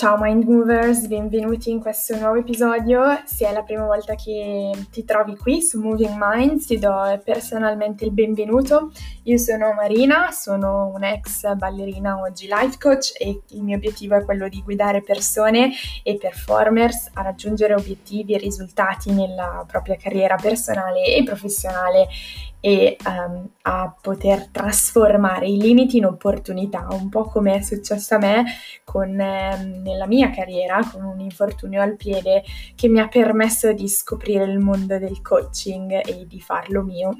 Ciao Mind Movers, benvenuti in questo nuovo episodio. Se è la prima volta che ti trovi qui su Moving Minds, ti do personalmente il benvenuto. Io sono Marina, sono un'ex ballerina, oggi life coach e il mio obiettivo è quello di guidare persone e performers a raggiungere obiettivi e risultati nella propria carriera personale e professionale e um, a poter trasformare i limiti in opportunità, un po' come è successo a me con, eh, nella mia carriera, con un infortunio al piede che mi ha permesso di scoprire il mondo del coaching e di farlo mio.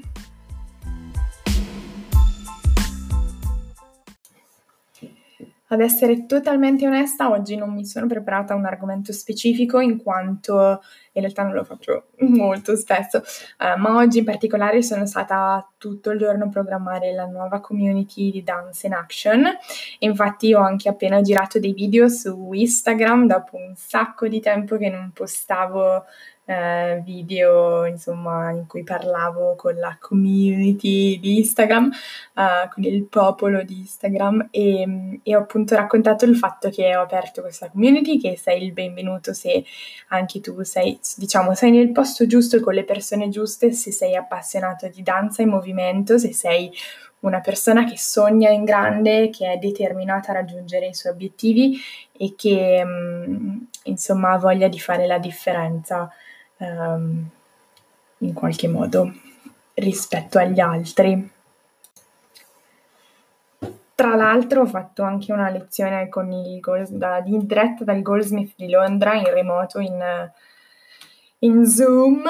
Ad essere totalmente onesta, oggi non mi sono preparata un argomento specifico in quanto in realtà non lo faccio molto spesso, uh, ma oggi in particolare sono stata tutto il giorno programmare la nuova community di Dance in Action. Infatti ho anche appena girato dei video su Instagram dopo un sacco di tempo che non postavo eh, video insomma in cui parlavo con la community di Instagram, eh, con il popolo di Instagram e, e, ho appunto raccontato il fatto che ho aperto questa community, che sei il benvenuto se anche tu sei, diciamo, sei nel posto giusto con le persone giuste, se sei appassionato di danza e movimento, se sei una persona che sogna in grande, che è determinata a raggiungere i suoi obiettivi e che mm, insomma ha voglia di fare la differenza um, in qualche modo rispetto agli altri. Tra l'altro ho fatto anche una lezione con il da, di, diretta dal Goldsmith di Londra in remoto in, in Zoom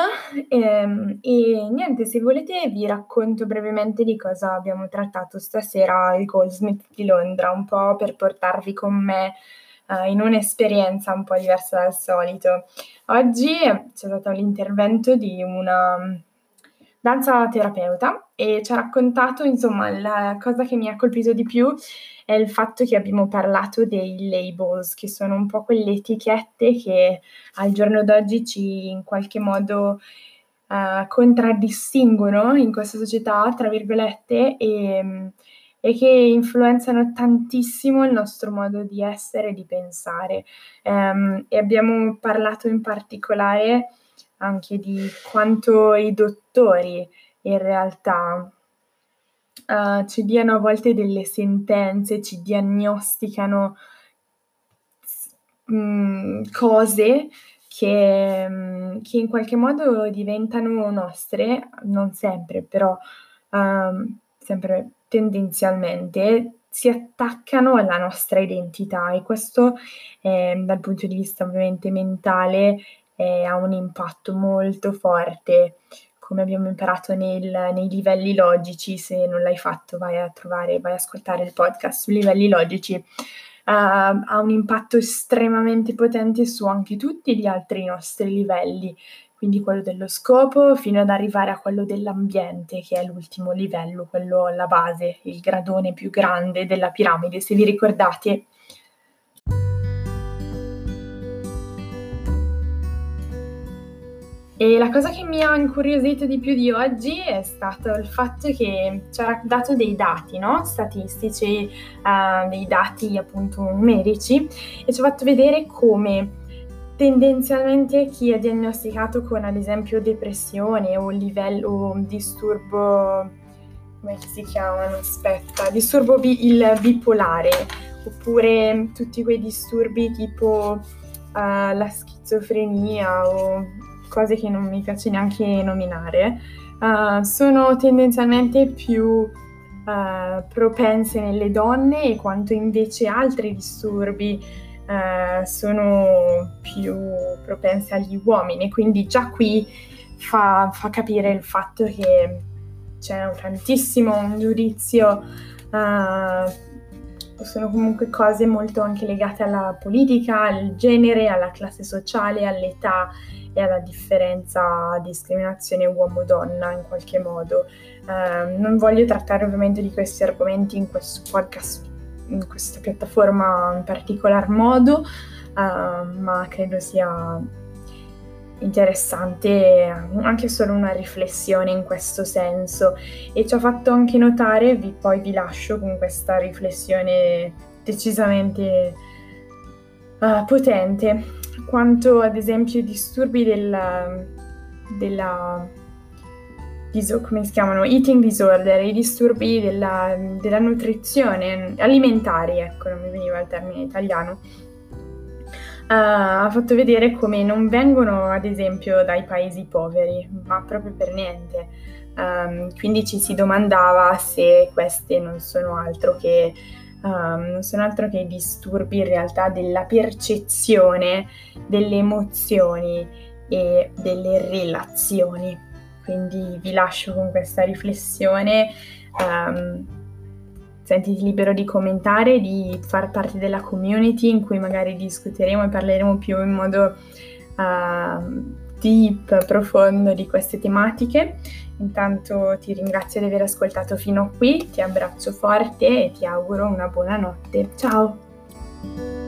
e, ehm, e, niente, se volete vi racconto brevemente di cosa abbiamo trattato stasera al Goldsmith di Londra, un po' per portarvi con me uh, in un'esperienza un po' diversa dal solito. Oggi c'è stato l'intervento di una danza terapeuta e ci ha raccontato, insomma, la cosa che mi ha colpito di più è il fatto che abbiamo parlato dei labels, che sono un po' quelle etichette che al giorno d'oggi ci in qualche modo uh, contraddistinguono in questa società, tra virgolette, e e che influenzano tantissimo il nostro modo di essere e di pensare. Um, e abbiamo parlato in particolare anche di quanto i dottori in realtà uh, ci diano a volte delle sentenze, ci diagnosticano um, cose che, um, che, in qualche modo diventano nostre, non sempre, però sempre tendenzialmente si attaccano alla nostra identità. E questo eh, dal punto di vista ovviamente mentale eh, ha un impatto molto forte come abbiamo imparato nel, nei livelli logici se non l'hai fatto vai a trovare vai a ascoltare il podcast sui livelli logici uh, ha un impatto estremamente potente su anche tutti gli altri nostri livelli quindi quello dello scopo fino ad arrivare a quello dell'ambiente, che è l'ultimo livello, quello alla base, il gradone più grande della piramide, se vi ricordate. E la cosa che mi ha incuriosito di più di oggi è stato il fatto che ci ha dato dei dati, no? statistici, uh, dei dati appunto numerici, e ci ha fatto vedere come tendenzialmente chi è diagnosticato con ad esempio depressione o livello disturbo come si chiamano? Aspetta, disturbo bi- il bipolare oppure tutti quei disturbi tipo uh, la schizofrenia o cose che non mi piace neanche nominare, uh, sono tendenzialmente più uh, propense nelle donne e quanto invece altri disturbi eh, sono più propense agli uomini, quindi già qui fa, fa capire il fatto che c'è tantissimo un giudizio, uh, sono comunque cose molto anche legate alla politica, al genere, alla classe sociale, all'età e alla differenza discriminazione uomo-donna in qualche modo. Uh, non voglio trattare ovviamente di questi argomenti in questo podcast in questa piattaforma in particolar modo, uh, ma credo sia interessante anche solo una riflessione in questo senso e ci ha fatto anche notare, vi, poi vi lascio con questa riflessione decisamente uh, potente, quanto ad esempio i disturbi del, della come si chiamano? Eating disorder, i disturbi della, della, nutrizione alimentari, ecco, non mi veniva il termine italiano. Ha fatto vedere come non vengono, ad esempio, dai paesi poveri, ma proprio per niente. Um, quindi ci si domandava se queste non sono altro che um, non sono altro che disturbi in realtà della percezione delle emozioni e delle relazioni. Quindi vi lascio con questa riflessione. Um, sentiti libero di commentare, di far parte della community in cui magari discuteremo e parleremo più in modo uh, deep, profondo di queste tematiche. Intanto ti ringrazio di aver ascoltato fino a qui, ti abbraccio forte e ti auguro una buona notte. Ciao!